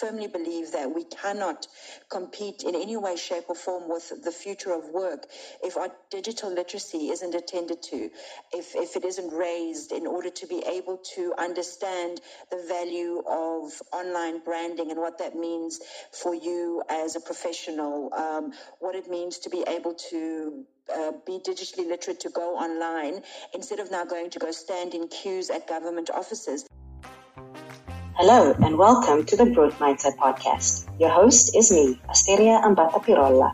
firmly believe that we cannot compete in any way, shape, or form with the future of work if our digital literacy isn't attended to, if, if it isn't raised in order to be able to understand the value of online branding and what that means for you as a professional, um, what it means to be able to uh, be digitally literate to go online instead of now going to go stand in queues at government offices. Hello and welcome to the Growth Mindset Podcast. Your host is me, Asteria Ambata Pirolla.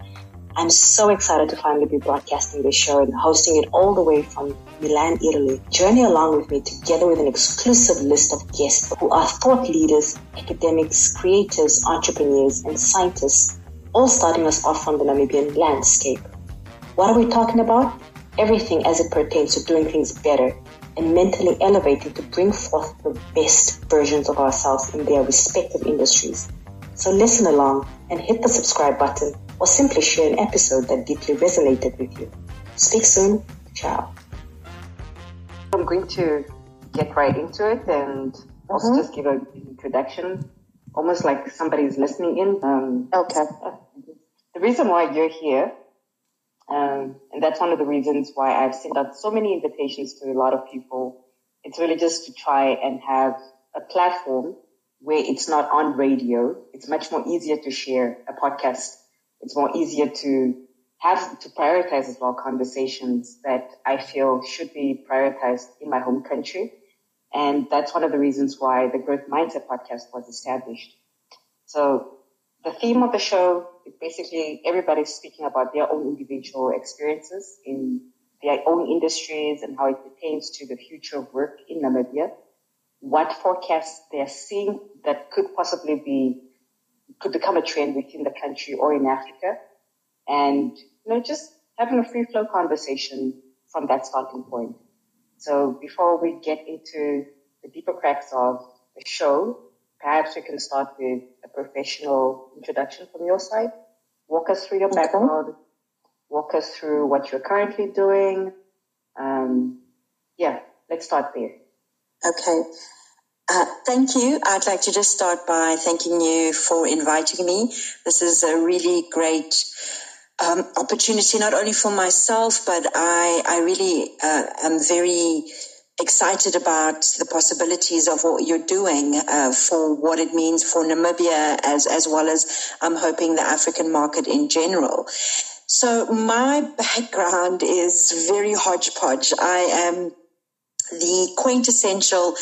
I'm so excited to finally be broadcasting this show and hosting it all the way from Milan, Italy. Journey along with me together with an exclusive list of guests who are thought leaders, academics, creators, entrepreneurs, and scientists, all starting us off from the Namibian landscape. What are we talking about? Everything as it pertains to doing things better and mentally elevating to bring forth the best versions of ourselves in their respective industries. So listen along and hit the subscribe button or simply share an episode that deeply resonated with you. Speak soon. Ciao. I'm going to get right into it and also mm-hmm. just give an introduction, almost like somebody's listening in. Um, okay. The reason why you're here um, and that's one of the reasons why I've sent out so many invitations to a lot of people. It's really just to try and have a platform where it's not on radio. It's much more easier to share a podcast. It's more easier to have to prioritize as well conversations that I feel should be prioritized in my home country. And that's one of the reasons why the Growth Mindset podcast was established. So the theme of the show is basically everybody's speaking about their own individual experiences in their own industries and how it pertains to the future of work in Namibia, what forecasts they're seeing that could possibly be, could become a trend within the country or in Africa. And, you know, just having a free flow conversation from that starting point. So before we get into the deeper cracks of the show, Perhaps we can start with a professional introduction from your side. Walk us through your background. Walk us through what you're currently doing. Um, yeah, let's start there. Okay. Uh, thank you. I'd like to just start by thanking you for inviting me. This is a really great um, opportunity, not only for myself, but I, I really uh, am very excited about the possibilities of what you're doing uh, for what it means for Namibia as as well as I'm hoping the African market in general. So my background is very hodgepodge. I am the quintessential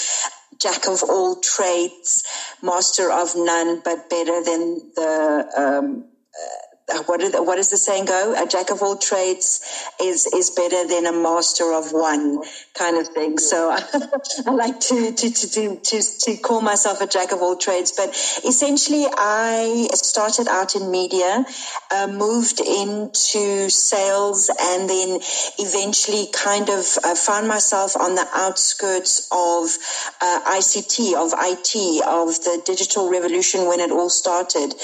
jack of all trades, master of none, but better than the um, uh, what, the, what does the saying go? A jack of all trades is is better than a master of one kind of thing. So I, like to, to to, to to call myself a jack of all trades. But essentially, I started out in media, uh, moved into sales, and then eventually kind of uh, found myself on the outskirts of uh, ICT, of IT, of the digital revolution when it all started,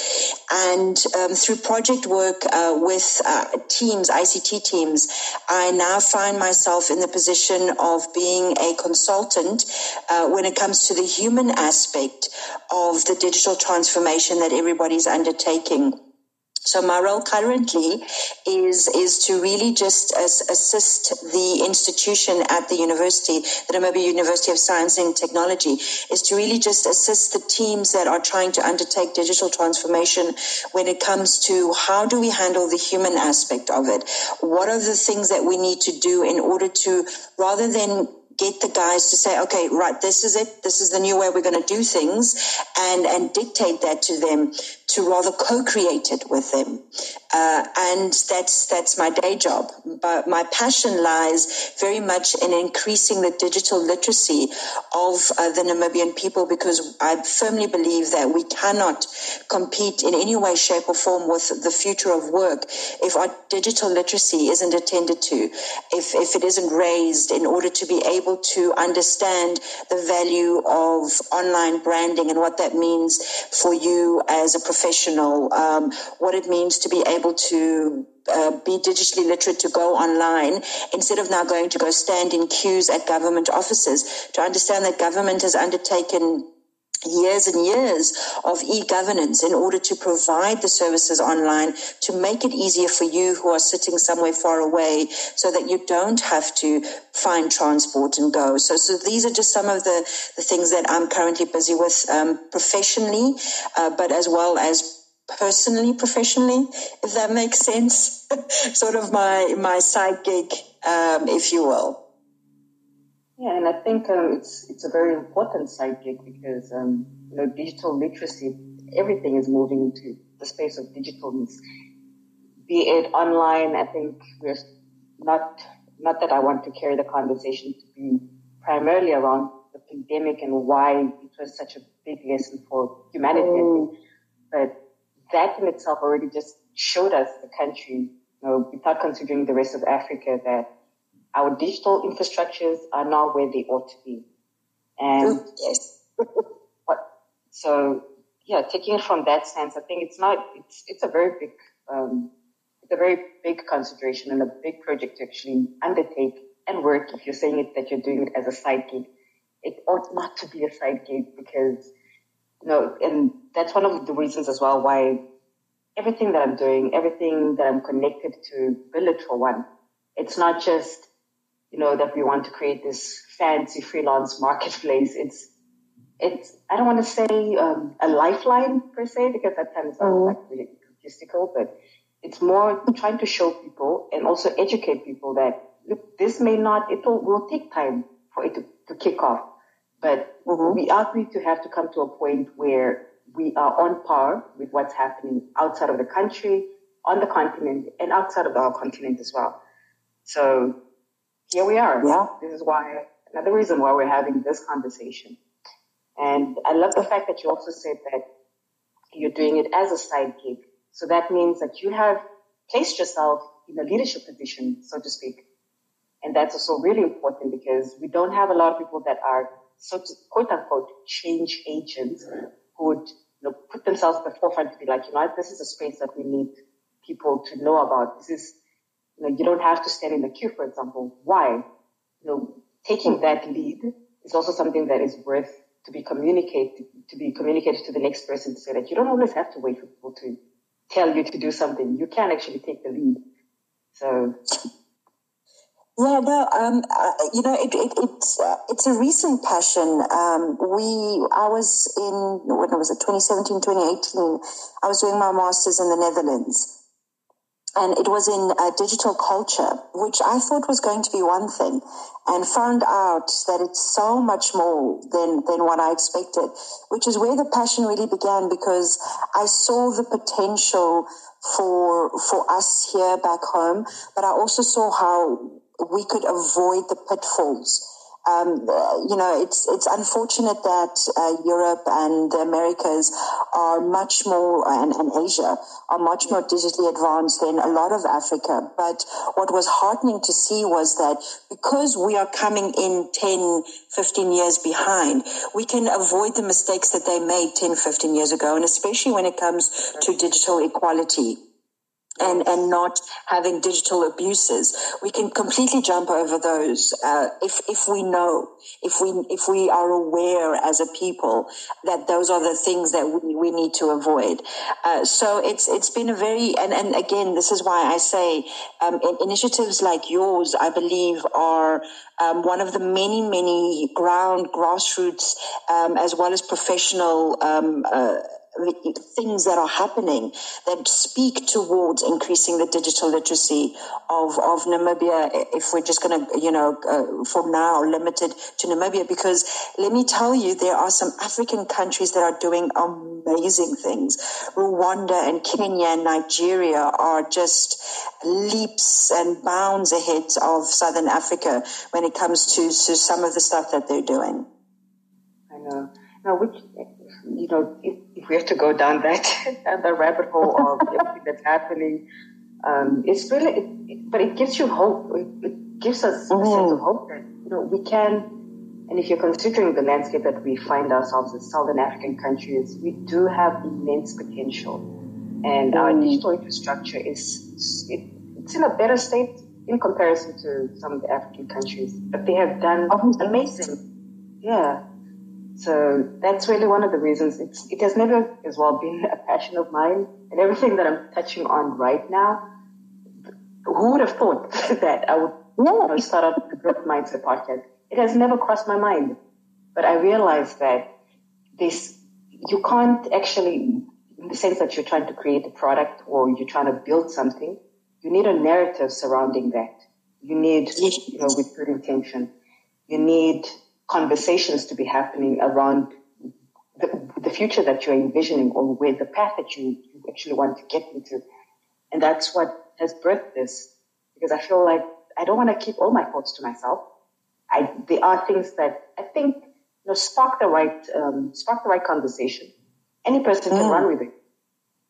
and um, through projects project work uh, with uh, teams, ICT teams, I now find myself in the position of being a consultant uh, when it comes to the human aspect of the digital transformation that everybody's undertaking. So my role currently is is to really just as, assist the institution at the university, the Namibia University of Science and Technology, is to really just assist the teams that are trying to undertake digital transformation when it comes to how do we handle the human aspect of it? What are the things that we need to do in order to rather than get the guys to say, okay, right, this is it. This is the new way we're going to do things and, and dictate that to them to rather co-create it with them. Uh, and that's, that's my day job. But my passion lies very much in increasing the digital literacy of uh, the Namibian people because I firmly believe that we cannot compete in any way, shape or form with the future of work if our digital literacy isn't attended to, if, if it isn't raised in order to be able to understand the value of online branding and what that means for you as a professional professional, um, what it means to be able to uh, be digitally literate to go online instead of now going to go stand in queues at government offices. To understand that government has undertaken years and years of e-governance in order to provide the services online to make it easier for you who are sitting somewhere far away so that you don't have to find transport and go. So, so these are just some of the, the things that I'm currently busy with um, professionally, uh, but as well as personally, professionally, if that makes sense. sort of my, my side gig, um, if you will. Yeah, and I think um, it's it's a very important side gig because um, you know digital literacy, everything is moving into the space of digitalness. Be it online, I think we're not not that I want to carry the conversation to be primarily around the pandemic and why it was such a big lesson for humanity, mm. but that in itself already just showed us the country, you know, without considering the rest of Africa, that our digital infrastructures are not where they ought to be. And yes. so yeah, taking it from that sense, I think it's not, it's, it's a very big, um, it's a very big consideration and a big project to actually undertake and work if you're saying it that you're doing it as a side gig. It ought not to be a side gig because, you know, and that's one of the reasons as well why everything that I'm doing, everything that I'm connected to Billet for one, it's not just you know, that we want to create this fancy freelance marketplace. It's, it's, I don't want to say um, a lifeline per se, because that kind of sounds mm. like really logistical, but it's more trying to show people and also educate people that look, this may not, it will, will take time for it to, to kick off, but mm-hmm. we are going to have to come to a point where we are on par with what's happening outside of the country, on the continent, and outside of our continent as well. So here we are. Yeah. This is why, another reason why we're having this conversation. And I love the fact that you also said that you're doing it as a side gig. So that means that you have placed yourself in a leadership position, so to speak. And that's also really important because we don't have a lot of people that are so to, quote unquote change agents who would you know, put themselves at the forefront to be like, you know, this is a space that we need people to know about. This is you, know, you don't have to stand in the queue, for example. Why? You know, taking that lead is also something that is worth to be communicated, to be communicated to the next person to say that you don't always have to wait for people to tell you to do something. You can actually take the lead. So. Yeah, no, um, uh, you know, it, it, it's uh, it's a recent passion. Um, we, I was in when was it, 2017, 2018. I was doing my masters in the Netherlands, and it was in uh, digital culture, which I thought was going to be one thing, and found out that it's so much more than than what I expected. Which is where the passion really began because I saw the potential for for us here back home, but I also saw how we could avoid the pitfalls um, you know, it's it's unfortunate that uh, Europe and the Americas are much more, and, and Asia are much more digitally advanced than a lot of Africa. But what was heartening to see was that because we are coming in 10, 15 years behind, we can avoid the mistakes that they made 10, 15 years ago, and especially when it comes to digital equality and, and not having digital abuses. We can completely jump over those uh, if if we know, if we if we are aware as a people that those are the things that we, we need to avoid. Uh, so it's it's been a very and, and again this is why I say um, initiatives like yours I believe are um, one of the many many ground grassroots um, as well as professional um, uh, things that are happening that speak towards increasing the digital literacy of, of Namibia if we're just going to, you know, uh, for now limited to Namibia because let me tell you, there are some African countries that are doing amazing things. Rwanda and Kenya and Nigeria are just leaps and bounds ahead of Southern Africa when it comes to, to some of the stuff that they're doing. I know. Now, which you know, if, if we have to go down that the rabbit hole of everything that's happening, um, it's really, it, it, but it gives you hope. It, it gives us mm-hmm. a sense of mm-hmm. hope that you know we can. And if you're considering the landscape that we find ourselves in Southern African countries, we do have immense potential, and mm. our digital infrastructure is it, it's in a better state in comparison to some of the African countries. But they have done amazing. Yeah. So that's really one of the reasons. It's, it has never as well been a passion of mine and everything that I'm touching on right now. Who would have thought that I would you know, start up the growth mindset podcast? It has never crossed my mind, but I realized that this, you can't actually, in the sense that you're trying to create a product or you're trying to build something, you need a narrative surrounding that. You need, you know, with good intention. You need conversations to be happening around the, the future that you're envisioning or where the path that you, you actually want to get into. And that's what has birthed this because I feel like I don't want to keep all my thoughts to myself. I, there are things that I think, you know, spark the right, um, spark the right conversation. Any person mm. can run with it.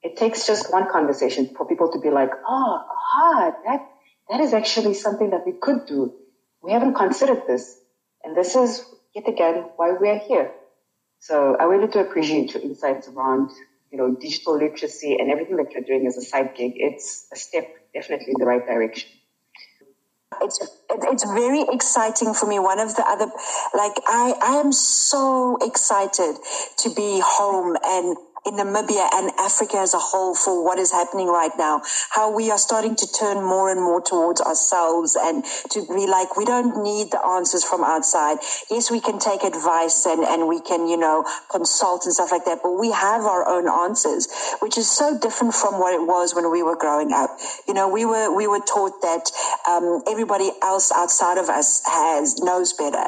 It takes just one conversation for people to be like, oh, ah, that, that is actually something that we could do. We haven't considered this. And this is yet again why we're here. So I really do appreciate your insights around, you know, digital literacy and everything that you're doing as a side gig. It's a step definitely in the right direction it's it's very exciting for me. One of the other, like I, I am so excited to be home and in Namibia and Africa as a whole for what is happening right now. How we are starting to turn more and more towards ourselves and to be like, we don't need the answers from outside. Yes, we can take advice and, and we can, you know, consult and stuff like that, but we have our own answers, which is so different from what it was when we were growing up. You know, we were, we were taught that, um, everybody else outside of us has, knows better.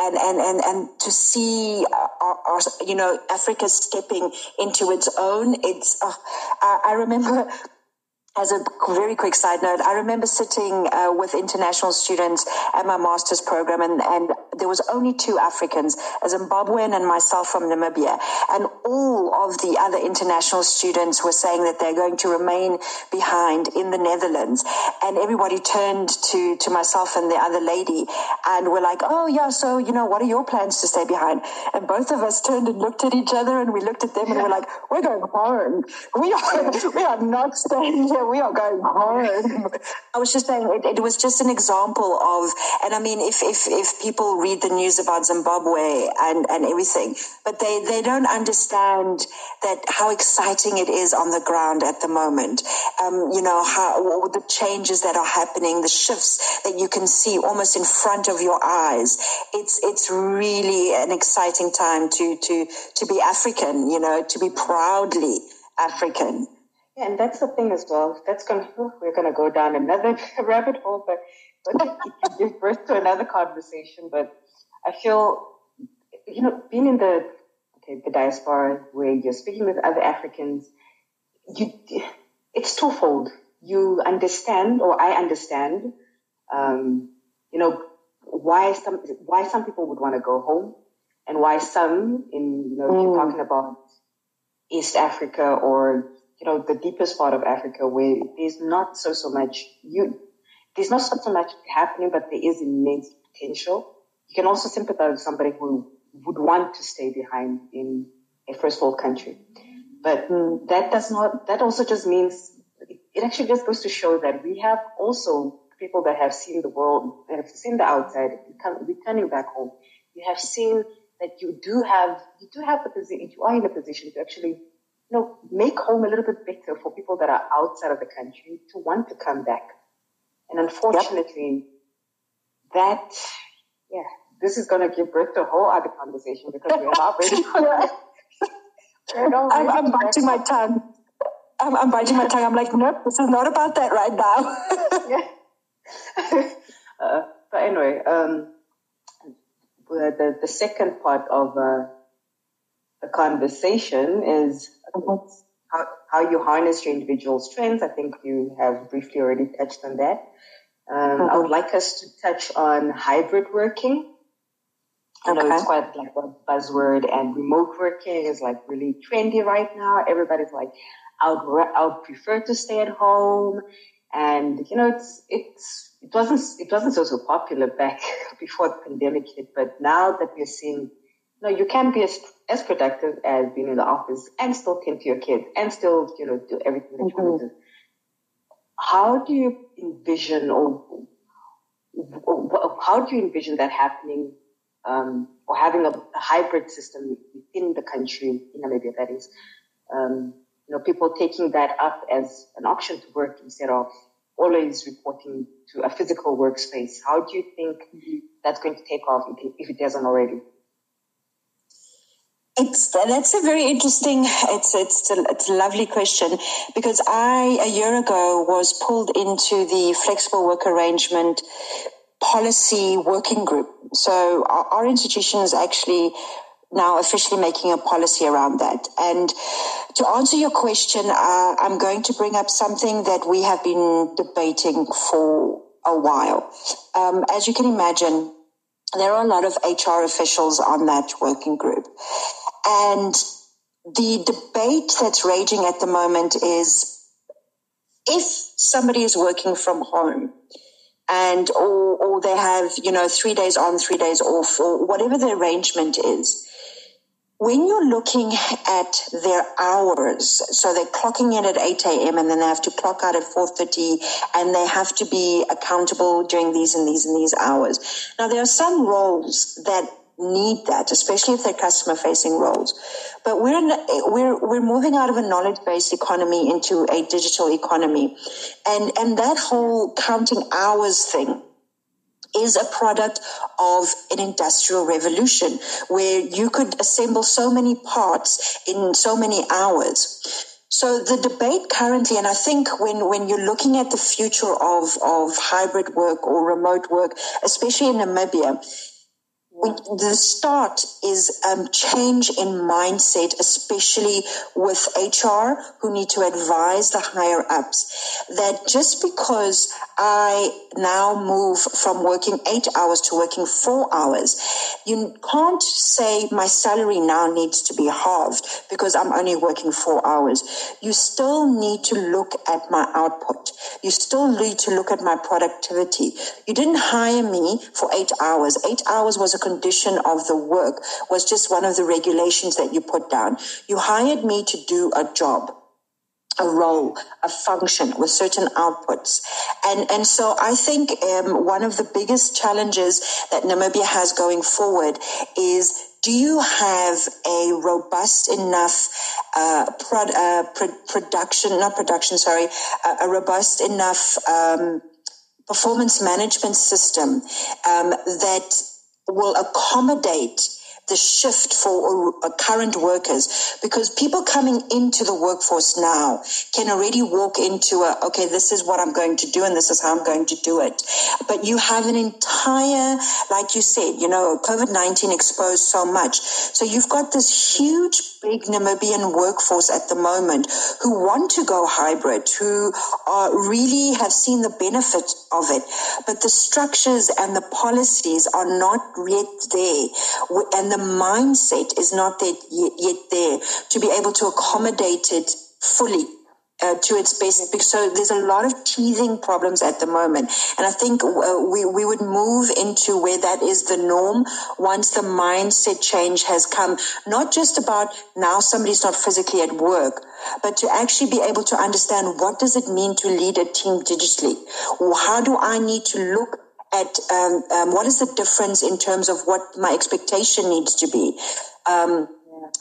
And, and, and, and to see, our, our, you know, Africa stepping into into its own. It's, uh, I remember as a very quick side note, I remember sitting uh, with international students at my master's program, and, and there was only two Africans, a Zimbabwean and myself from Namibia, and all of the other international students were saying that they're going to remain behind in the Netherlands, and everybody turned to to myself and the other lady, and we're like, "Oh yeah, so you know, what are your plans to stay behind?" And both of us turned and looked at each other, and we looked at them, and we're like, "We're going home. We are we are not staying here." we are going home. I was just saying it, it, was just an example of, and I mean, if, if, if people read the news about Zimbabwe and, and everything, but they, they don't understand that how exciting it is on the ground at the moment. Um, you know, how all the changes that are happening, the shifts that you can see almost in front of your eyes. It's, it's really an exciting time to, to, to be African, you know, to be proudly African. Yeah, and that's the thing as well. That's gonna we're gonna go down another rabbit hole, but but it give birth to another conversation. But I feel, you know, being in the okay the diaspora where you're speaking with other Africans, you it's twofold. You understand, or I understand, um, you know, why some why some people would want to go home, and why some in you know mm. you're talking about East Africa or you know, the deepest part of Africa where there's not so, so much, you, there's not so, so much happening, but there is immense potential. You can also sympathize with somebody who would want to stay behind in a first world country. But that does not, that also just means, it actually just goes to show that we have also people that have seen the world, that have seen the outside, returning back home. You have seen that you do have, you do have the position, you are in a position to actually you know, make home a little bit better for people that are outside of the country to want to come back. And unfortunately, yep. that, yeah, this is going to give birth to a whole other conversation because we're not ready for that. I'm, I'm biting my tongue. I'm, I'm, biting my tongue. I'm like, nope, this is not about that right now. yeah. Uh, but anyway, um, the, the second part of uh, the conversation is how, how you harness your individual strengths. I think you have briefly already touched on that. Um, mm-hmm. I would like us to touch on hybrid working. I know okay. it's quite like a buzzword and remote working is like really trendy right now. Everybody's like, I would, I would prefer to stay at home. And, you know, it's, it's, it wasn't, it wasn't so, so popular back before the pandemic hit, but now that we're seeing no, you can be as, as productive as being in the office and still tend to your kids and still, you know, do everything that mm-hmm. you want to do. How do you envision or, or how do you envision that happening um, or having a, a, hybrid system within the country, in Namibia, that is, um, you know, people taking that up as an option to work instead of always reporting to a physical workspace. How do you think that's going to take off if it, if it doesn't already? It's that's a very interesting. It's it's a, it's a lovely question because I a year ago was pulled into the flexible work arrangement policy working group. So our, our institution is actually now officially making a policy around that. And to answer your question, uh, I'm going to bring up something that we have been debating for a while. Um, as you can imagine, there are a lot of HR officials on that working group. And the debate that's raging at the moment is if somebody is working from home and or, or they have, you know, three days on, three days off, or whatever the arrangement is, when you're looking at their hours, so they're clocking in at 8 a.m. and then they have to clock out at 4.30 and they have to be accountable during these and these and these hours. Now, there are some roles that need that, especially if they're customer facing roles. But we're, we're, we're moving out of a knowledge based economy into a digital economy. And, and that whole counting hours thing is a product of an industrial revolution where you could assemble so many parts in so many hours. So the debate currently, and I think when, when you're looking at the future of, of hybrid work or remote work, especially in Namibia, the start is um, change in mindset, especially with HR who need to advise the higher ups that just because I now move from working eight hours to working four hours, you can't say my salary now needs to be halved because I'm only working four hours. You still need to look at my output. You still need to look at my productivity. You didn't hire me for eight hours. Eight hours was a condition of the work, was just one of the regulations that you put down. You hired me to do a job a role, a function with certain outputs. And, and so I think um, one of the biggest challenges that Namibia has going forward is do you have a robust enough uh, prod, uh, pro- production, not production, sorry, uh, a robust enough um, performance management system um, that will accommodate the shift for uh, current workers because people coming into the workforce now can already walk into a, okay, this is what I'm going to do and this is how I'm going to do it. But you have an entire, like you said, you know, COVID-19 exposed so much. So you've got this huge big Namibian workforce at the moment who want to go hybrid, who are really have seen the benefit of it, but the structures and the policies are not yet there, and the mindset is not yet there to be able to accommodate it fully uh, to its best. So there's a lot of teething problems at the moment. And I think uh, we, we would move into where that is the norm once the mindset change has come, not just about now somebody's not physically at work, but to actually be able to understand what does it mean to lead a team digitally? How do I need to look at um, um, what is the difference in terms of what my expectation needs to be? Um,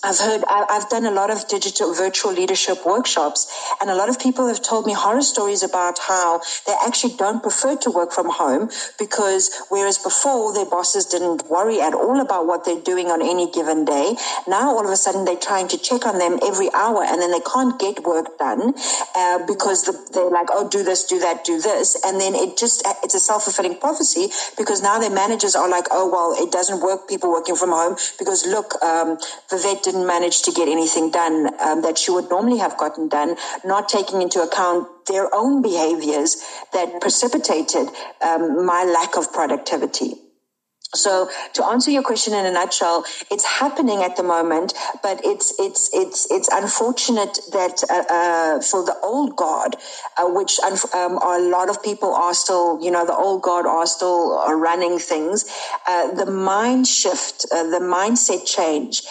I've heard, I've done a lot of digital virtual leadership workshops and a lot of people have told me horror stories about how they actually don't prefer to work from home because whereas before their bosses didn't worry at all about what they're doing on any given day, now all of a sudden they're trying to check on them every hour and then they can't get work done uh, because the, they're like, oh, do this, do that, do this. And then it just, it's a self-fulfilling prophecy because now their managers are like, oh, well, it doesn't work, people working from home because look, um, didn't manage to get anything done um, that she would normally have gotten done, not taking into account their own behaviors that precipitated um, my lack of productivity. So to answer your question in a nutshell, it's happening at the moment, but it's it's it's it's unfortunate that uh, uh, for the old guard, uh, which um, a lot of people are still, you know, the old guard are still running things. Uh, the mind shift, uh, the mindset change,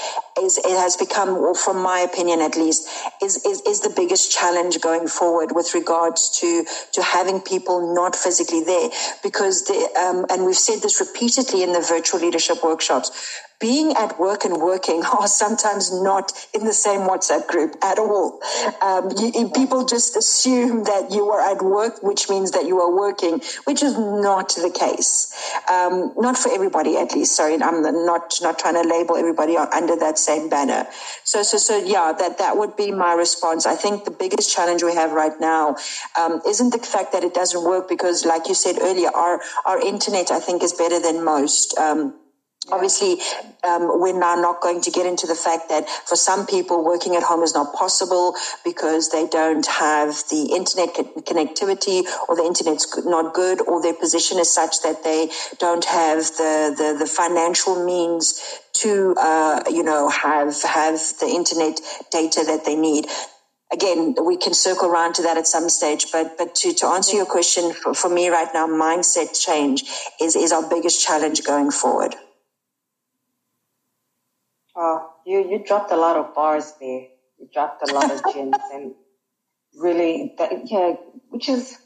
is it has become, well, from my opinion at least, is, is is the biggest challenge going forward with regards to to having people not physically there, because the um, and we've said this repeatedly in the virtual leadership workshops. Being at work and working are sometimes not in the same WhatsApp group at all. Um, you, people just assume that you are at work, which means that you are working, which is not the case. Um, not for everybody, at least. Sorry, I'm not not trying to label everybody under that same banner. So, so, so, yeah, that that would be my response. I think the biggest challenge we have right now um, isn't the fact that it doesn't work because, like you said earlier, our our internet I think is better than most. Um, Obviously, um, we're now not going to get into the fact that for some people working at home is not possible because they don't have the internet connectivity or the internet's not good or their position is such that they don't have the, the, the financial means to, uh, you know, have, have the internet data that they need. Again, we can circle around to that at some stage, but, but to, to answer your question for, for me right now, mindset change is, is our biggest challenge going forward. Oh, you, you dropped a lot of bars there. You dropped a lot of gems and really, that, yeah, which is,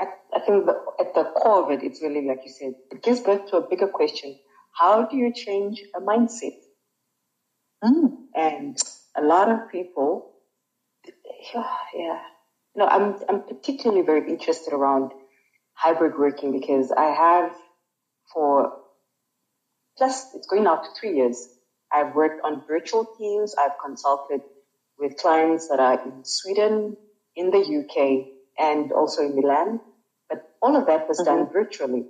I, I think the, at the core of it, it's really, like you said, it gives birth to a bigger question. How do you change a mindset? Mm. And a lot of people, yeah, no, I'm, I'm particularly very interested around hybrid working because I have for plus it's going out to three years I've worked on virtual teams. I've consulted with clients that are in Sweden, in the UK, and also in Milan. But all of that was mm-hmm. done virtually.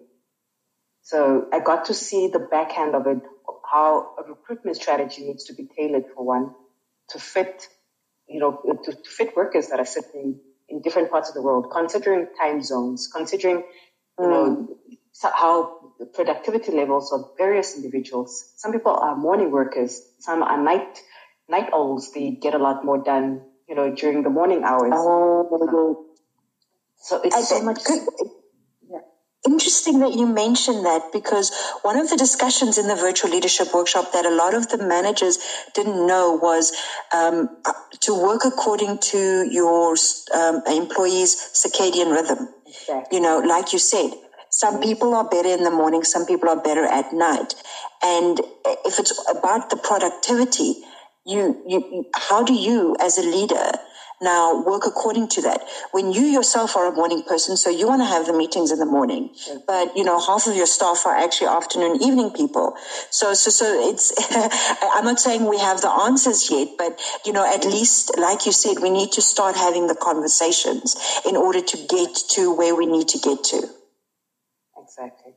So I got to see the backhand of it, how a recruitment strategy needs to be tailored for one to fit, you know, to, to fit workers that are sitting in different parts of the world, considering time zones, considering, you mm. know, how the productivity levels of various individuals. Some people are morning workers. Some are night night owls. They get a lot more done, you know, during the morning hours. Oh. So it's I, so much. Interesting that you mentioned that because one of the discussions in the virtual leadership workshop that a lot of the managers didn't know was um, to work according to your um, employees' circadian rhythm. Exactly. You know, like you said, some people are better in the morning, some people are better at night. And if it's about the productivity, you, you, how do you as a leader now work according to that? When you yourself are a morning person, so you want to have the meetings in the morning, but you know, half of your staff are actually afternoon, evening people. So, so, so it's, I'm not saying we have the answers yet, but you know, at least, like you said, we need to start having the conversations in order to get to where we need to get to exactly.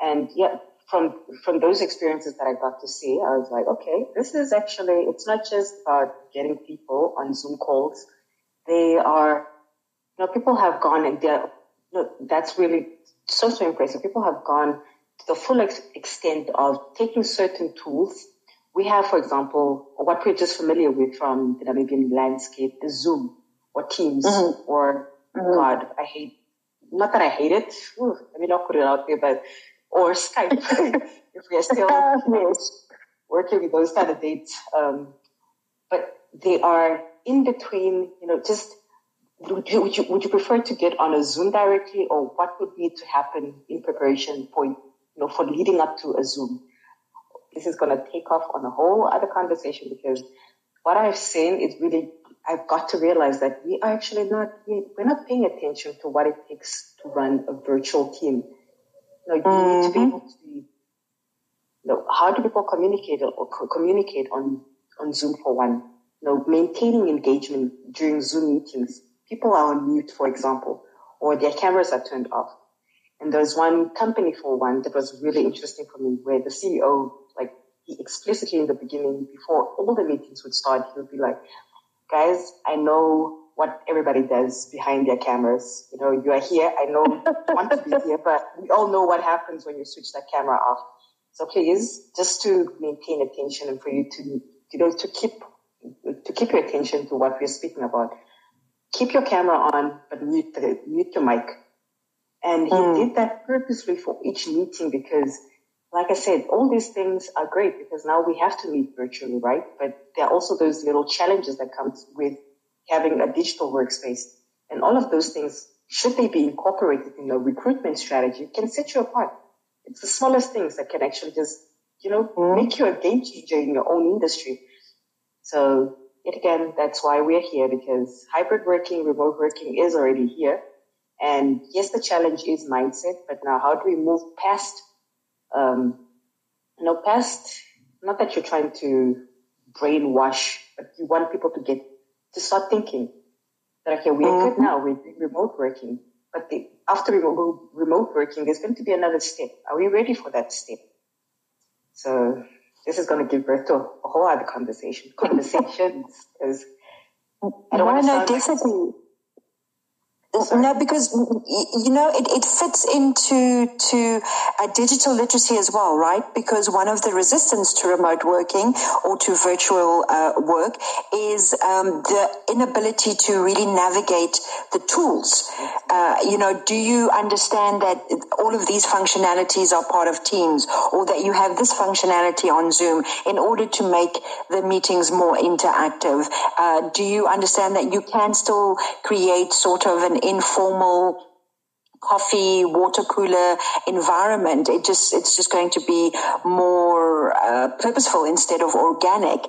And yeah, from from those experiences that I got to see, I was like, okay, this is actually it's not just about getting people on Zoom calls. They are, you know, people have gone and they're, know, that's really so so impressive. People have gone to the full ex- extent of taking certain tools. We have, for example, what we're just familiar with from the Namibian landscape, the Zoom or Teams mm-hmm. or mm-hmm. God, I hate not that I hate it. Ooh, let me not put it out there, but or Skype if we are still yes, working with those kind of dates. Um, but they are in between. You know, just would you, would you would you prefer to get on a Zoom directly, or what would need to happen in preparation for you know for leading up to a Zoom? This is going to take off on a whole other conversation because what I've seen is really I've got to realize that we are actually not, we're not paying attention to what it takes to run a virtual team. You, know, you mm-hmm. need to be mm-hmm. able to, you know, how do people communicate or communicate on, on Zoom for one? You know, maintaining engagement during Zoom meetings. People are on mute, for example, or their cameras are turned off. And there's one company for one that was really interesting for me where the CEO, like, he explicitly in the beginning, before all the meetings would start, he would be like, guys, I know what everybody does behind their cameras. You know, you are here. I know you want to be here, but we all know what happens when you switch that camera off. So please, just to maintain attention and for you to, you know, to keep, to keep your attention to what we're speaking about. Keep your camera on, but mute the, mute your mic. And he mm. did that purposely for each meeting because like I said, all these things are great because now we have to meet virtually, right? But there are also those little challenges that comes with having a digital workspace. And all of those things, should they be incorporated in a recruitment strategy, can set you apart. It's the smallest things that can actually just you know, mm-hmm. make you a game changer in your own industry. So yet again, that's why we're here because hybrid working, remote working is already here. And yes, the challenge is mindset, but now how do we move past, um, you know, past, not that you're trying to brainwash, but you want people to get, to start thinking that, okay, we're mm-hmm. good now, we're remote working, but the, after remote, remote working, there's going to be another step. Are we ready for that step? So this is going to give birth to a whole other conversation, conversations, because I don't no, want to no. Like no, because you know it, it fits into to digital literacy as well, right? Because one of the resistance to remote working or to virtual uh, work is um, the inability to really navigate the tools. Uh, you know, do you understand that all of these functionalities are part of Teams, or that you have this functionality on Zoom in order to make the meetings more interactive? Uh, do you understand that you can still create sort of an informal coffee water cooler environment. It just it's just going to be more uh, purposeful instead of organic.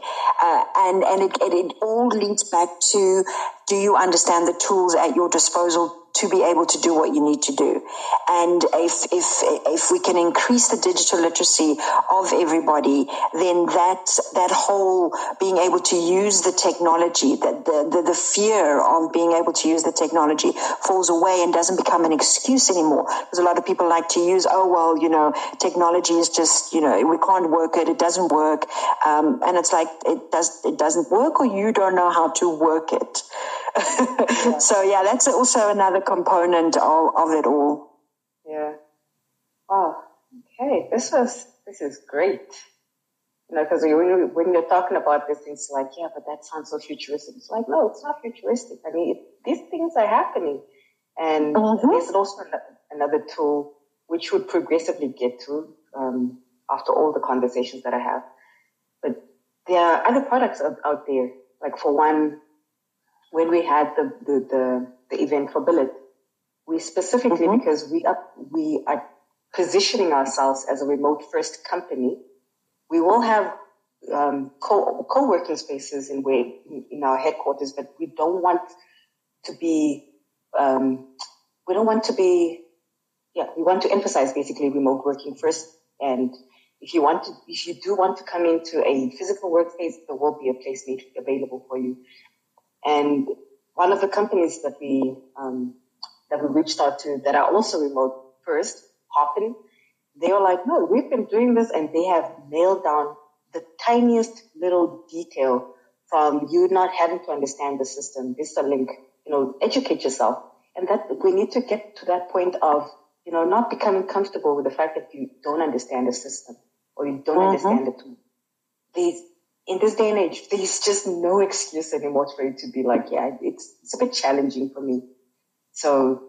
Uh, and and it, it, it all leads back to do you understand the tools at your disposal to be able to do what you need to do. And if, if, if we can increase the digital literacy of everybody, then that, that whole being able to use the technology, that the, the, the fear of being able to use the technology falls away and doesn't become an excuse anymore. Because a lot of people like to use, oh, well, you know, technology is just, you know, we can't work it. It doesn't work. Um, and it's like, it does, it doesn't work or you don't know how to work it. So yeah, that's also another component of, of it all. Yeah. Oh, okay. This was, this is great. You know, because when, when you're talking about this, it's like, yeah, but that sounds so futuristic. It's like, no, it's not futuristic. I mean, it, these things are happening. And mm-hmm. there's also another tool which would progressively get to um, after all the conversations that I have. But there are other products out, out there. Like for one, when we had the, the, the, the event for Billet, we specifically, mm-hmm. because we are, we are positioning ourselves as a remote first company, we will have um, co- co-working spaces in, way, in our headquarters, but we don't want to be, um, we don't want to be, yeah, we want to emphasize basically remote working first. And if you want to, if you do want to come into a physical workspace, there will be a place made available for you. And one of the companies that we um, that we reached out to that are also remote first, Hopin, they were like, no, we've been doing this, and they have nailed down the tiniest little detail from you not having to understand the system. This is a link, you know, educate yourself, and that we need to get to that point of you know not becoming comfortable with the fact that you don't understand the system or you don't mm-hmm. understand the tool. These in this day and age, there's just no excuse anymore for you to be like, yeah, it's, it's a bit challenging for me. So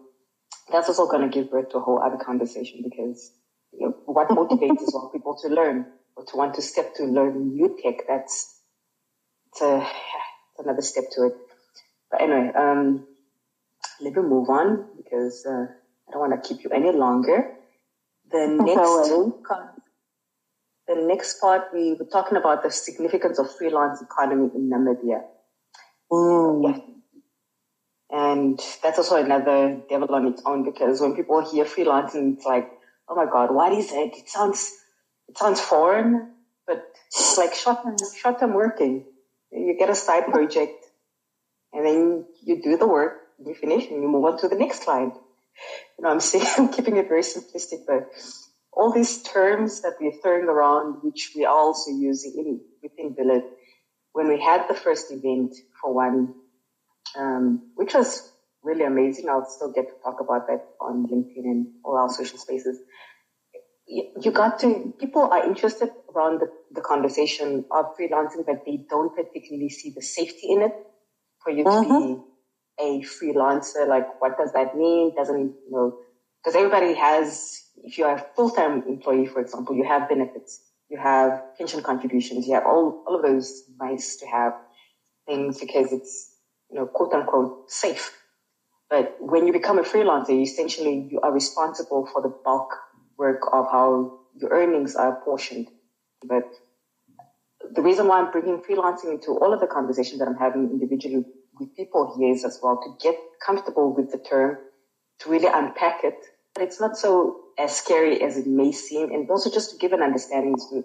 that's also going to give birth to a whole other conversation because you know, what motivates is want people to learn or to want to step to learn new tech. That's, it's, a, it's another step to it. But anyway, um, let me move on because, uh, I don't want to keep you any longer. The next, the next part, we were talking about the significance of freelance economy in Namibia. Mm. Yeah. And that's also another devil on its own because when people hear freelancing, it's like, oh my God, what is it? It sounds, it sounds foreign, but it's like short term, short term working. You get a side project and then you do the work, you finish and you move on to the next client. You know, I'm saying, I'm keeping it very simplistic, but all these terms that we're throwing around, which we are also using in, within Billet, when we had the first event for one, um, which was really amazing. I'll still get to talk about that on LinkedIn and all our social spaces. You, got to, people are interested around the, the conversation of freelancing, but they don't particularly see the safety in it for you mm-hmm. to be mm-hmm. a freelancer. Like, what does that mean? Doesn't, you know, because everybody has if you're a full-time employee, for example, you have benefits, you have pension contributions, you have all, all of those nice to have things because it's, you know, quote unquote safe. But when you become a freelancer, essentially you are responsible for the bulk work of how your earnings are apportioned. But the reason why I'm bringing freelancing into all of the conversations that I'm having individually with people here is as well to get comfortable with the term, to really unpack it. But it's not so as scary as it may seem, and also just to give an understanding to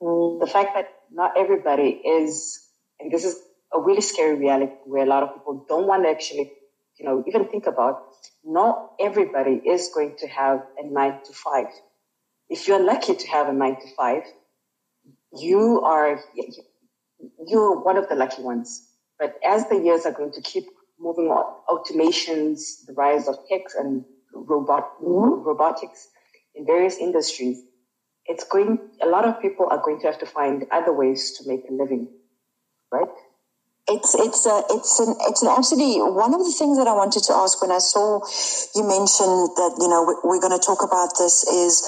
the fact that not everybody is, and this is a really scary reality where a lot of people don't want to actually, you know, even think about. Not everybody is going to have a nine to five. If you're lucky to have a nine to five, you are you're one of the lucky ones. But as the years are going to keep moving on, automations, the rise of tech and robot mm-hmm. robotics in various industries, it's going. A lot of people are going to have to find other ways to make a living, right? It's it's a it's an it's an absolutely one of the things that I wanted to ask when I saw you mentioned that you know we're going to talk about this is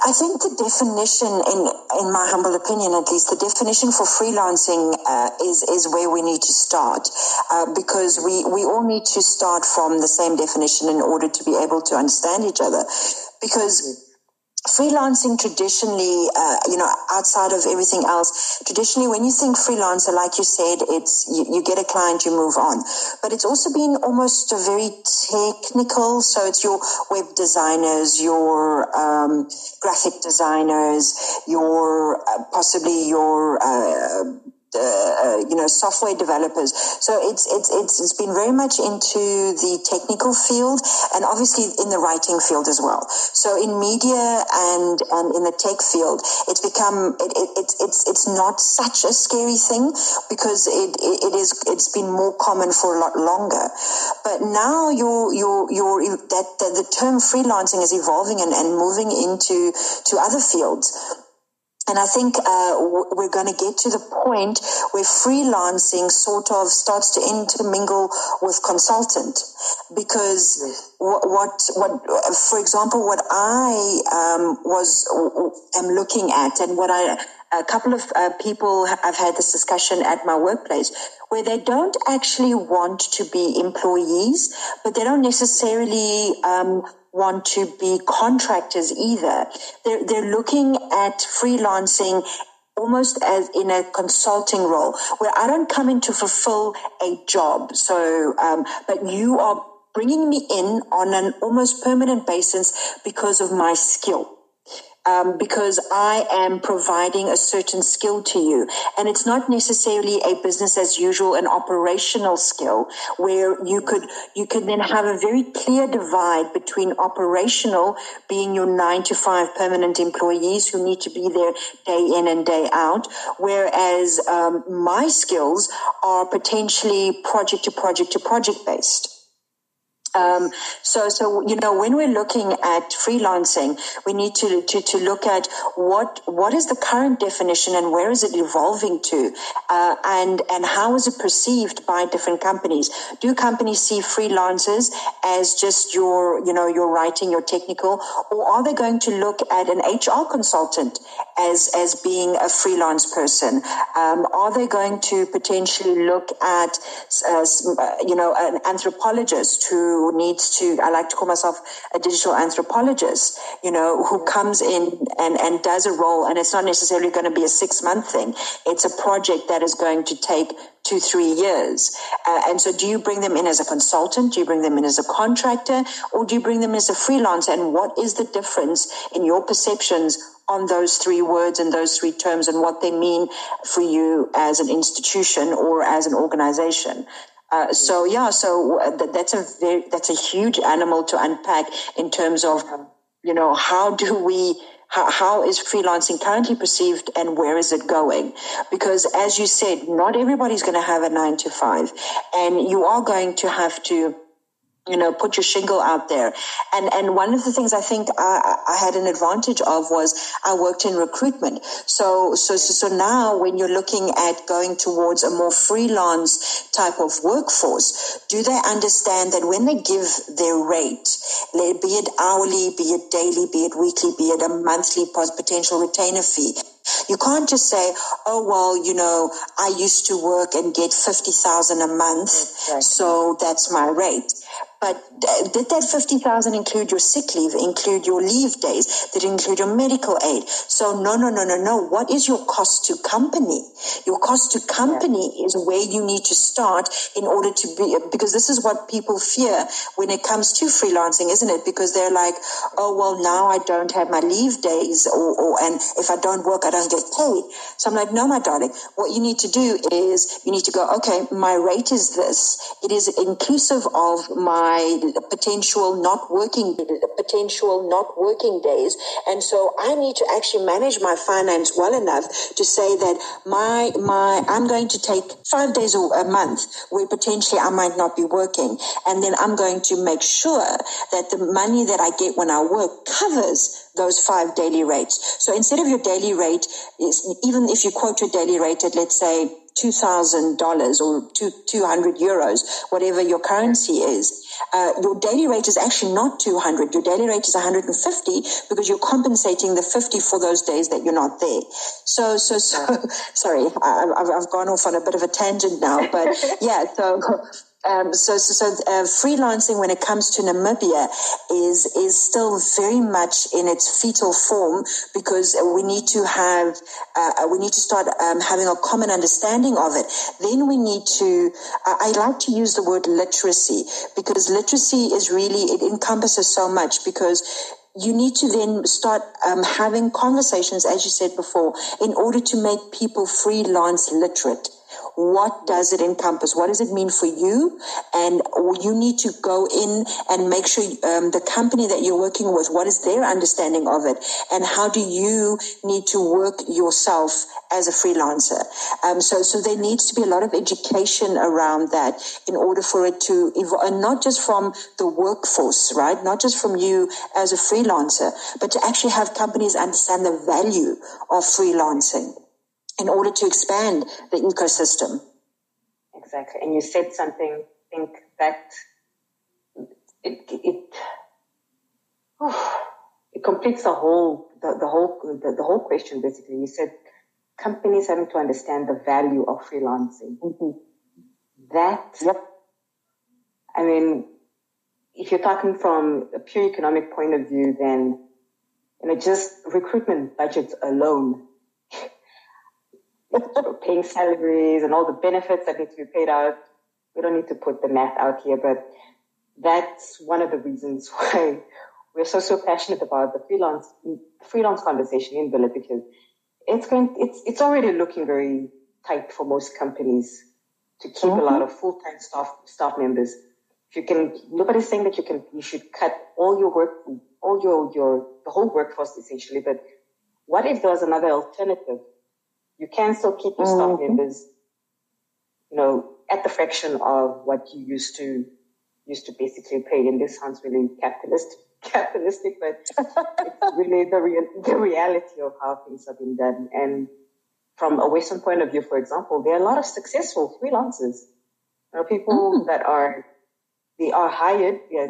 I think the definition, in in my humble opinion at least, the definition for freelancing uh, is is where we need to start. Uh, because we we all need to start from the same definition in order to be able to understand each other. Because freelancing traditionally, uh, you know, outside of everything else, traditionally when you think freelancer, like you said, it's you, you, get a client, you move on. But it's also been almost a very technical. So it's your web designers, your um, graphic designers, your uh, possibly your uh, uh, you know, software developers. So it's, it's, it's, it's been very much into the technical field and obviously in the writing field as well. So in media and, and in the tech field, it's become, it, it, it it's, it's not such a scary thing because it, it, it is, it's been more common for a lot longer. But now your, your, your, that, the, the term freelancing is evolving and, and moving into, to other fields. And I think uh, we're going to get to the point where freelancing sort of starts to intermingle with consultant, because what, what, what for example, what I um, was am looking at, and what I a couple of uh, people I've had this discussion at my workplace where they don't actually want to be employees, but they don't necessarily um, want to be contractors either. They're, they're looking at freelancing almost as in a consulting role where I don't come in to fulfill a job. So, um, but you are bringing me in on an almost permanent basis because of my skill um, because I am providing a certain skill to you. And it's not necessarily a business as usual, an operational skill where you could, you could then have a very clear divide between operational being your nine to five permanent employees who need to be there day in and day out. Whereas, um, my skills are potentially project to project to project based. Um, so, so you know, when we're looking at freelancing, we need to, to to look at what what is the current definition and where is it evolving to, uh, and and how is it perceived by different companies? Do companies see freelancers as just your you know your writing, your technical, or are they going to look at an HR consultant as as being a freelance person? Um, are they going to potentially look at uh, you know an anthropologist who who needs to, I like to call myself a digital anthropologist, you know, who comes in and, and does a role and it's not necessarily going to be a six month thing. It's a project that is going to take two, three years. Uh, and so do you bring them in as a consultant? Do you bring them in as a contractor or do you bring them as a freelancer? And what is the difference in your perceptions on those three words and those three terms and what they mean for you as an institution or as an organization. Uh, so yeah, so uh, that's a very, that's a huge animal to unpack in terms of, you know, how do we, how, how is freelancing currently perceived and where is it going? Because as you said, not everybody's going to have a nine to five and you are going to have to, you know, put your shingle out there. And, and one of the things I think I, I had an advantage of was I worked in recruitment. So, so, so, so now when you're looking at going towards a more freelance type of workforce, do they understand that when they give their rate, be it hourly, be it daily, be it weekly, be it a monthly potential retainer fee, you can't just say, oh, well, you know, I used to work and get 50,000 a month. Exactly. So that's my rate but uh, did that 50,000 include your sick leave, include your leave days? Did it include your medical aid? So no, no, no, no, no. What is your cost to company? Your cost to company yeah. is where you need to start in order to be, because this is what people fear when it comes to freelancing, isn't it? Because they're like, oh, well, now I don't have my leave days or, or and if I don't work, I don't get paid. So I'm like, no, my darling, what you need to do is you need to go, okay, my rate is this. It is inclusive of my potential not working, potential not working days. And so I need to actually manage my finance well enough to say that my, my, I'm going to take five days a month where potentially I might not be working. And then I'm going to make sure that the money that I get when I work covers those five daily rates. So instead of your daily rate even if you quote your daily rate at, let's say, $2,000 or two, 200 euros, whatever your currency is, uh, your daily rate is actually not 200. Your daily rate is 150 because you're compensating the 50 for those days that you're not there. So, so, so, sorry, I, I've, I've gone off on a bit of a tangent now, but yeah, so um, so, so, so uh, freelancing when it comes to Namibia is is still very much in its fetal form because we need to have uh, we need to start um, having a common understanding of it. Then we need to. I, I like to use the word literacy because literacy is really it encompasses so much because you need to then start um, having conversations, as you said before, in order to make people freelance literate. What does it encompass? What does it mean for you? And you need to go in and make sure um, the company that you're working with, what is their understanding of it? And how do you need to work yourself as a freelancer? Um, so, so there needs to be a lot of education around that in order for it to evolve, and not just from the workforce, right? Not just from you as a freelancer, but to actually have companies understand the value of freelancing in order to expand the ecosystem. Exactly. And you said something, I think that it, it, oh, it completes the whole, the, the whole, the, the, whole question basically. You said companies having to understand the value of freelancing. Mm-hmm. That, yep. I mean, if you're talking from a pure economic point of view, then, you know, just recruitment budgets alone paying salaries and all the benefits that need to be paid out. We don't need to put the math out here, but that's one of the reasons why we're so, so passionate about the freelance, freelance conversation in Billet because it's going, it's, it's already looking very tight for most companies to keep mm-hmm. a lot of full-time staff, staff members. If you can, nobody's saying that you can, you should cut all your work, all your, your, the whole workforce essentially, but what if there was another alternative? You can still keep your staff mm-hmm. members, you know, at the fraction of what you used to used to basically pay. And this sounds really capitalist, capitalistic, but it's really the real the reality of how things have been done. And from a Western point of view, for example, there are a lot of successful freelancers. You know, people mm. that are they are hired, you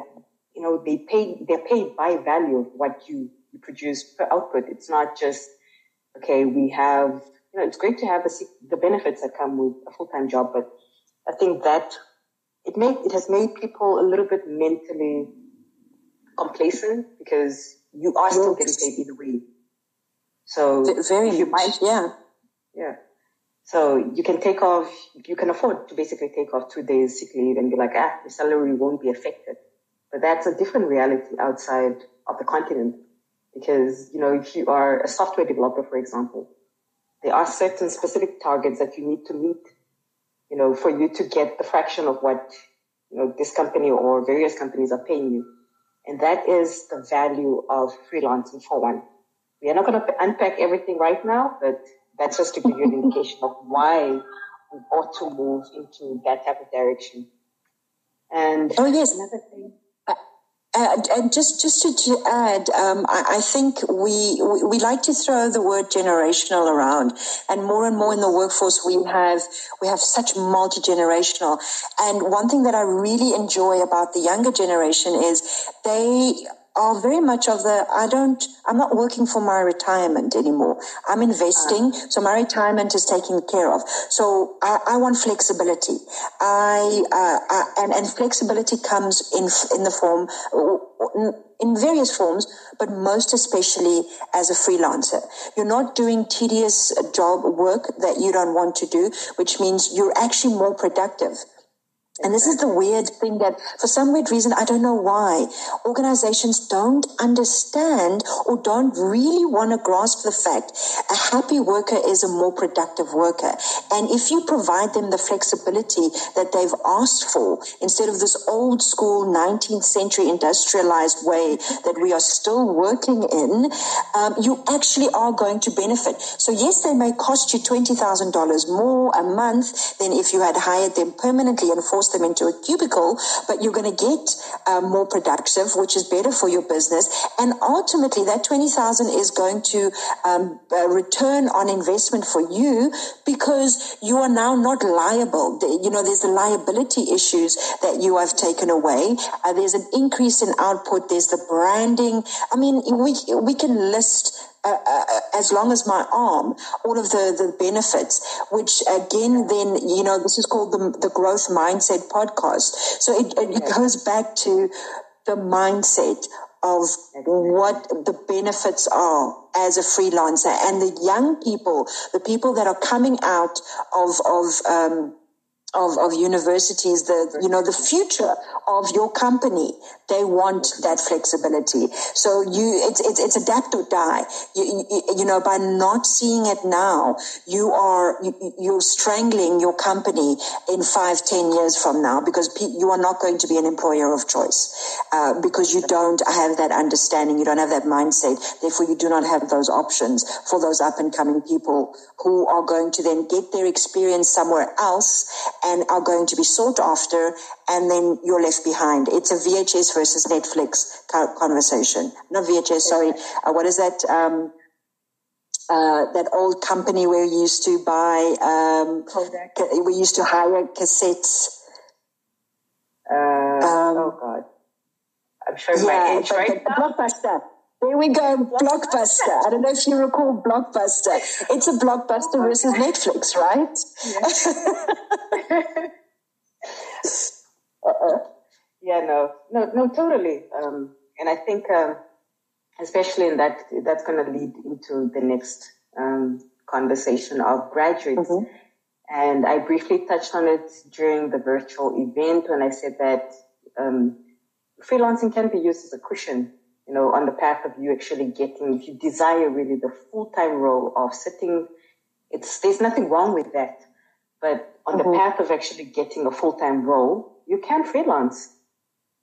know, they pay they're paid by value of what you, you produce per output. It's not just okay, we have you know, it's great to have the, the benefits that come with a full-time job, but I think that it made, it has made people a little bit mentally complacent because you are still getting paid either way. So very you might, yeah, yeah. So you can take off, you can afford to basically take off two days sick leave and be like, ah, your salary won't be affected. But that's a different reality outside of the continent because, you know, if you are a software developer, for example, there are certain specific targets that you need to meet, you know, for you to get the fraction of what, you know, this company or various companies are paying you. And that is the value of freelancing for one. We are not going to unpack everything right now, but that's just to give you an indication of why we ought to move into that type of direction. And oh yes, another thing. And just just to, to add, um, I, I, think we, we, we like to throw the word generational around, and more and more in the workforce we have we have such multi generational. And one thing that I really enjoy about the younger generation is they are very much of the I don't I'm not working for my retirement anymore. I'm investing, uh, so my retirement is taken care of. So I, I want flexibility. I, uh, I, and and flexibility comes in in the form in various forms, but most especially as a freelancer. You're not doing tedious job work that you don't want to do, which means you're actually more productive. And this is the weird thing that for some weird reason, I don't know why, organizations don't understand or don't really want to grasp the fact a happy worker is a more productive worker. And if you provide them the flexibility that they've asked for, instead of this old school 19th century industrialized way that we are still working in, um, you actually are going to benefit. So yes, they may cost you $20,000 more a month than if you had hired them permanently and forced them into a cubicle, but you're going to get uh, more productive, which is better for your business. And ultimately, that 20,000 is going to um, uh, return on investment for you because you are now not liable. You know, there's the liability issues that you have taken away. Uh, there's an increase in output. There's the branding. I mean, we, we can list uh, uh, as long as my arm, all of the, the benefits, which again, then, you know, this is called the, the growth mindset podcast. So it, it goes back to the mindset of what the benefits are as a freelancer. And the young people, the people that are coming out of, of, um, of, of universities, the, you know, the future of your company. They want that flexibility. So you, it's, it's, it's adapt or die. You, you, you know, by not seeing it now, you are, you, you're strangling your company in five, ten years from now because you are not going to be an employer of choice, uh, because you don't have that understanding. You don't have that mindset. Therefore, you do not have those options for those up and coming people who are going to then get their experience somewhere else and are going to be sought after, and then you're left behind. It's a VHS versus Netflix conversation. Not VHS, sorry. Uh, what is that? Um, uh, that old company where we used to buy, um, we used to hire cassettes. Uh, um, oh God. I'm showing yeah, my age right now. Blockbuster. There we go, Blockbuster. I don't know if you recall Blockbuster. It's a Blockbuster versus Netflix, right? uh-uh. Yeah, no, no, no, totally. Um, and I think, um, especially in that, that's going to lead into the next um, conversation of graduates. Mm-hmm. And I briefly touched on it during the virtual event when I said that um, freelancing can be used as a cushion you know, on the path of you actually getting, if you desire really the full-time role of sitting, it's, there's nothing wrong with that. But on mm-hmm. the path of actually getting a full-time role, you can freelance.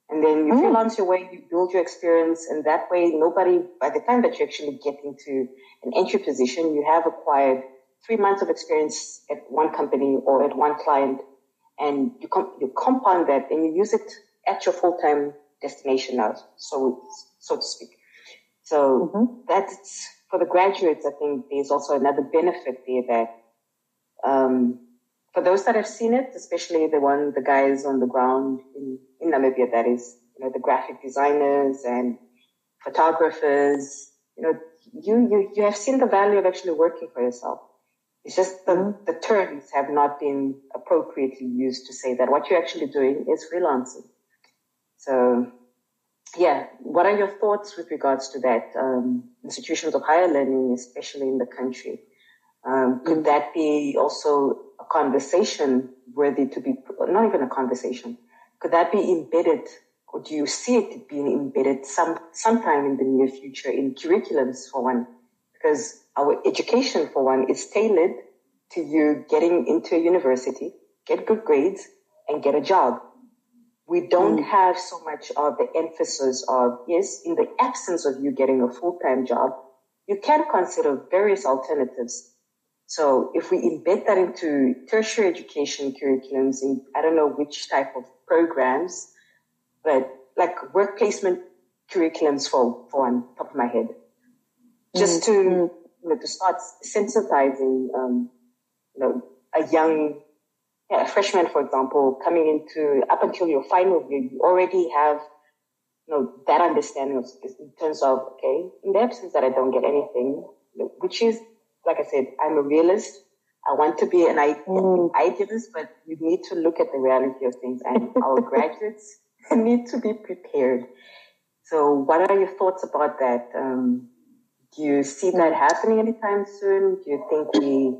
And then you mm. freelance your way, you build your experience, and that way nobody, by the time that you actually get into an entry position, you have acquired three months of experience at one company or at one client, and you, com- you compound that and you use it at your full-time destination now. So so to speak. So mm-hmm. that's for the graduates. I think there's also another benefit there that, um, for those that have seen it, especially the one, the guys on the ground in, in Namibia, that is, you know, the graphic designers and photographers, you know, you, you, you have seen the value of actually working for yourself. It's just the, mm-hmm. the terms have not been appropriately used to say that what you're actually doing is freelancing. So yeah, what are your thoughts with regards to that? Um, institutions of higher learning, especially in the country, um, could mm. that be also a conversation worthy to be, not even a conversation, could that be embedded, or do you see it being embedded some sometime in the near future in curriculums for one? Because our education for one is tailored to you getting into a university, get good grades, and get a job we don't mm. have so much of the emphasis of, yes, in the absence of you getting a full-time job, you can consider various alternatives. So if we embed that into tertiary education curriculums in, I don't know which type of programs, but like work placement curriculums for, for on top of my head, just mm. to, you know, to start sensitizing, um, you know, a young yeah, a freshman, for example, coming into up until your final year, you already have you know, that understanding of in terms of, okay, in the absence that I don't get anything, which is, like I said, I'm a realist. I want to be an mm. idealist, but you need to look at the reality of things and our graduates need to be prepared. So what are your thoughts about that? Um, do you see that happening anytime soon? Do you think we,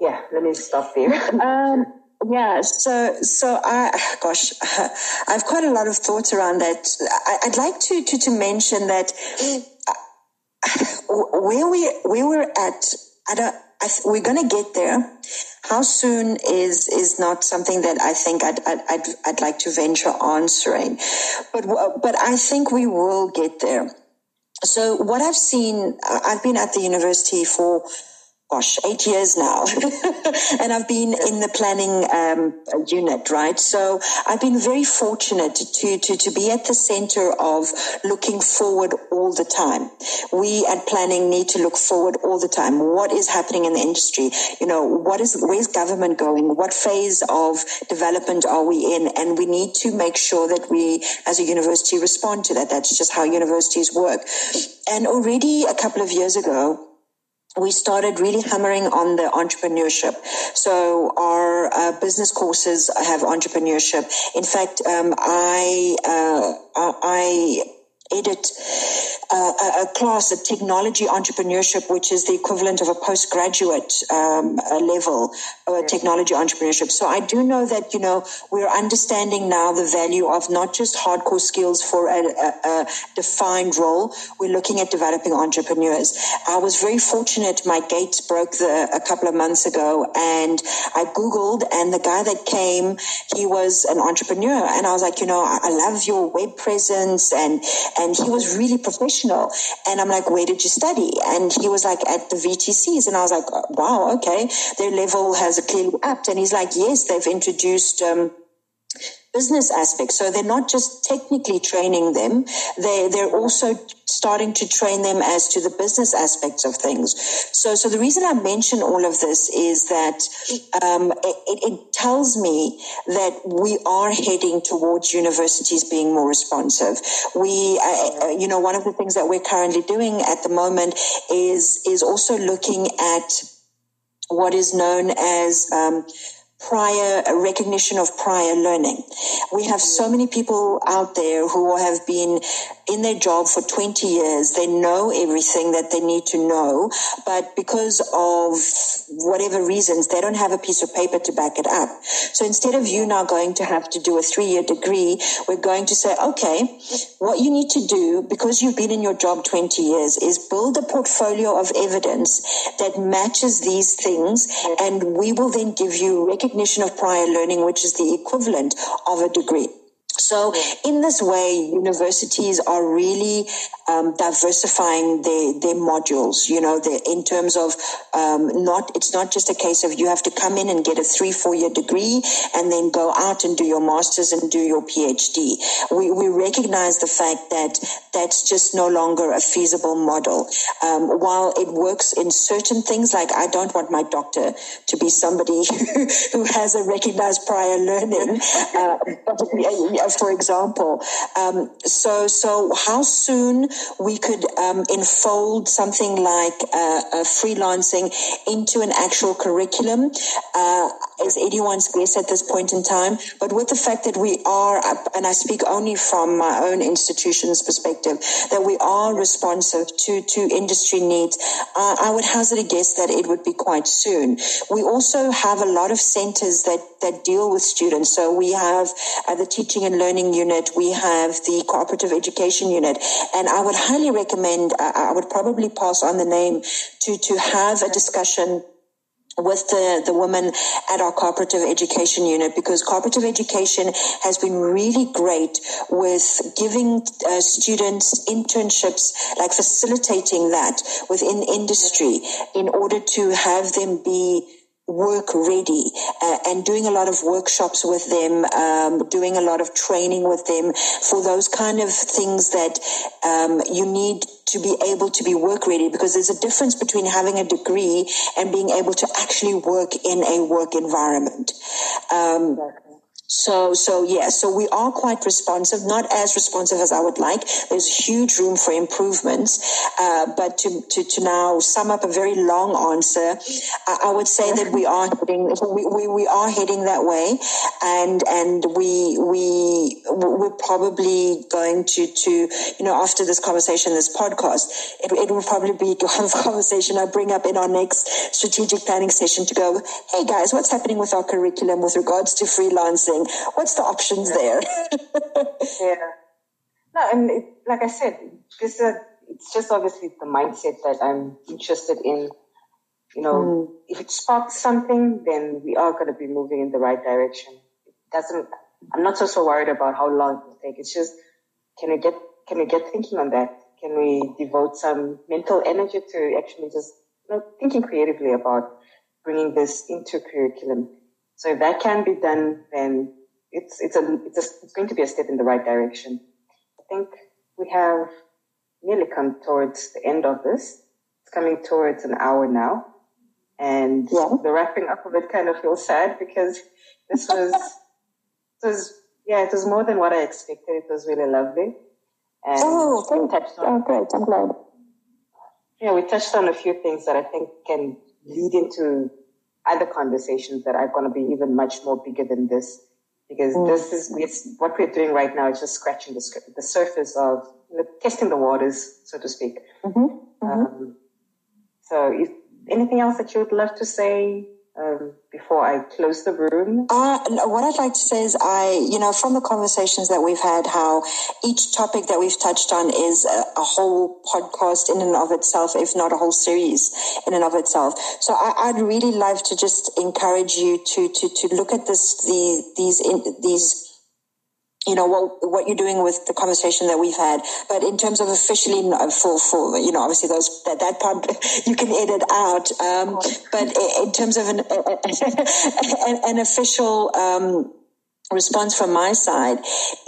yeah, let me stop there. um, yeah, so so I gosh, I have quite a lot of thoughts around that. I, would like to, to to mention that where we where we're at, I don't. I th- we're going to get there. How soon is is not something that I think I'd, I'd I'd, I'd like to venture answering, but but I think we will get there. So what I've seen, I've been at the university for gosh, eight years now. and I've been in the planning um, unit, right? So I've been very fortunate to, to, to be at the center of looking forward all the time. We at planning need to look forward all the time. What is happening in the industry? You know, what is, where's government going? What phase of development are we in? And we need to make sure that we as a university respond to that. That's just how universities work. And already a couple of years ago, we started really hammering on the entrepreneurship. So our uh, business courses have entrepreneurship. In fact, um, I uh, I edit uh, a class, a technology entrepreneurship, which is the equivalent of a postgraduate um, level uh, technology entrepreneurship. So I do know that, you know, we're understanding now the value of not just hardcore skills for a, a, a defined role. We're looking at developing entrepreneurs. I was very fortunate. My gates broke the, a couple of months ago and I Googled and the guy that came, he was an entrepreneur. And I was like, you know, I, I love your web presence and, and he was really professional. And I'm like, where did you study? And he was like, at the VTCs. And I was like, wow, okay. Their level has clearly upped. And he's like, yes, they've introduced, um, business aspects. So they're not just technically training them, they, they're also starting to train them as to the business aspects of things. So, so the reason I mention all of this is that um, it, it tells me that we are heading towards universities being more responsive. We, uh, you know, one of the things that we're currently doing at the moment is is also looking at what is known as um, prior recognition of prior learning. We have so many people out there who have been in their job for 20 years. They know everything that they need to know, but because of whatever reasons, they don't have a piece of paper to back it up. So instead of you now going to have to do a three year degree, we're going to say, okay, what you need to do because you've been in your job 20 years is build a portfolio of evidence that matches these things. And we will then give you recognition of prior learning, which is the equivalent of a degree. So in this way, universities are really um, diversifying their, their modules, you know, in terms of um, not, it's not just a case of you have to come in and get a three, four year degree and then go out and do your master's and do your PhD. We, we recognize the fact that that's just no longer a feasible model. Um, while it works in certain things, like I don't want my doctor to be somebody who has a recognized prior learning, uh, for example. Um, so, so how soon we could um, enfold something like uh, uh, freelancing into an actual curriculum uh, is anyone's guess at this point in time. But with the fact that we are, and I speak only from my own institution's perspective, that we are responsive to, to industry needs, I would hazard a guess that it would be quite soon. We also have a lot of centers that, that deal with students. So we have uh, the teaching and learning unit, we have the cooperative education unit, and I would highly recommend, I would probably pass on the name to, to have a discussion with the, the women at our cooperative education unit because cooperative education has been really great with giving uh, students internships, like facilitating that within industry in order to have them be work ready uh, and doing a lot of workshops with them, um, doing a lot of training with them for those kind of things that um, you need to be able to be work ready because there's a difference between having a degree and being able to actually work in a work environment. Um, So, so yeah, so we are quite responsive, not as responsive as I would like. There's huge room for improvements. Uh, but to, to, to now sum up a very long answer, I, I would say that we are heading, we, we, we are heading that way. And, and we, we, we're probably going to, to, you know, after this conversation, this podcast, it, it will probably be of conversation I bring up in our next strategic planning session to go, Hey guys, what's happening with our curriculum with regards to freelancing? What's the options there? yeah. No, and it, like I said, this, uh, it's just obviously the mindset that I'm interested in. You know, mm. if it sparks something, then we are going to be moving in the right direction. It doesn't, I'm not so, so worried about how long it will take. It's just, can we get, can we get thinking on that? Can we devote some mental energy to actually just, you know, thinking creatively about bringing this into curriculum? So if that can be done, then it's it's a it's, a, it's going to be a step in the right direction. I think we have nearly come towards the end of this. It's coming towards an hour now, and yeah. the wrapping up of it kind of feels sad because this was it was yeah it was more than what I expected. It was really lovely. And oh, thank touched on, oh, great! I'm glad. Yeah, we touched on a few things that I think can lead into other conversations that are going to be even much more bigger than this because mm. this is what we're doing right now is just scratching the, the surface of you know, testing the waters, so to speak. Mm-hmm. Mm-hmm. Um, so, is anything else that you would love to say um, before I close the room? Uh, what I'd like to say is, I, you know, from the conversations that we've had, how each topic that we've touched on is a, a whole podcast in and of itself, if not a whole series in and of itself. So I, would really love to just encourage you to to to look at this the, these in, these you know what what you're doing with the conversation that we've had. But in terms of officially for for you know obviously those that, that part you can edit out um, but in terms of an an, an official um, response from my side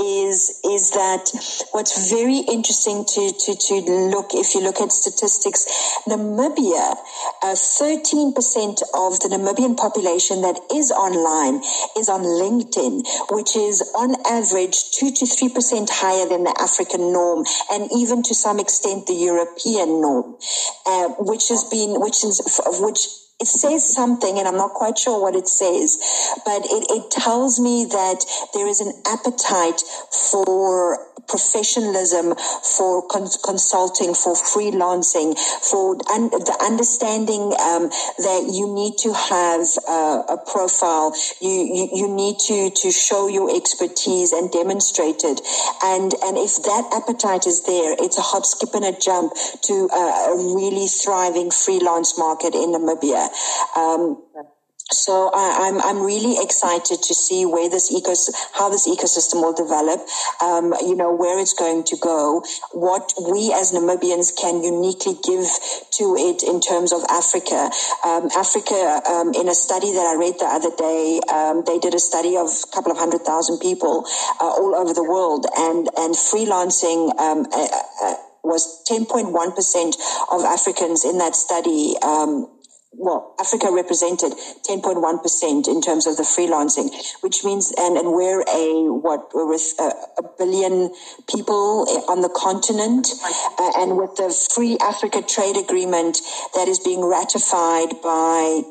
is is that what's very interesting to to to look if you look at statistics Namibia uh, 13% of the Namibian population that is online is on LinkedIn which is on average 2 to 3% higher than the African norm and even to some extent the European norm uh, which has been which is of which it says something and I'm not quite sure what it says, but it, it tells me that there is an appetite for professionalism, for cons- consulting, for freelancing, for un- the understanding um, that you need to have uh, a profile, you, you, you need to to show your expertise and demonstrate it, and and if that appetite is there, it's a hop, skip, and a jump to a really thriving freelance market in Namibia. Um, so I, am I'm, I'm really excited to see where this ecos how this ecosystem will develop. Um, you know where it's going to go. What we as Namibians can uniquely give to it in terms of Africa. Um, Africa, um, in a study that I read the other day, um, they did a study of a couple of hundred thousand people uh, all over the world, and and freelancing. Um, uh, uh, was 10.1% of Africans in that study um, well, Africa represented 10.1% in terms of the freelancing, which means, and, and we're a, what, we're with a, a billion people on the continent, uh, and with the Free Africa Trade Agreement that is being ratified by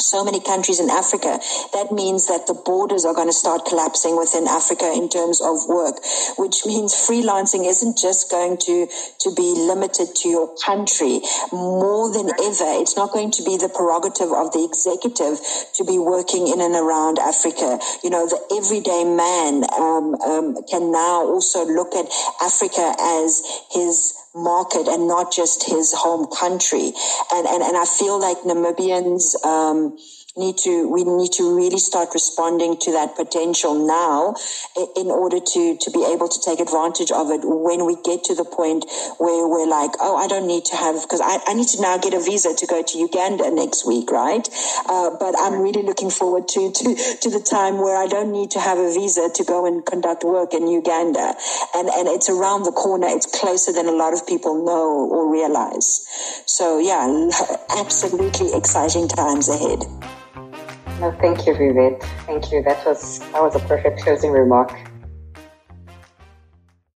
so many countries in Africa, that means that the borders are going to start collapsing within Africa in terms of work, which means freelancing isn't just going to, to be limited to your country. More than ever, it's not going to be the prerogative of the executive to be working in and around Africa. You know, the everyday man um, um, can now also look at Africa as his market and not just his home country. And, and, and I feel like Namibians, um, need to we need to really start responding to that potential now in order to to be able to take advantage of it when we get to the point where we're like oh i don't need to have because I, I need to now get a visa to go to uganda next week right? Uh, but i'm really looking forward to, to to the time where i don't need to have a visa to go and conduct work in uganda. And and it's around the corner. It's closer than a lot of people know or realize. So yeah absolutely exciting times ahead No, thank you, Vivette. Thank you. That was that was a perfect closing remark.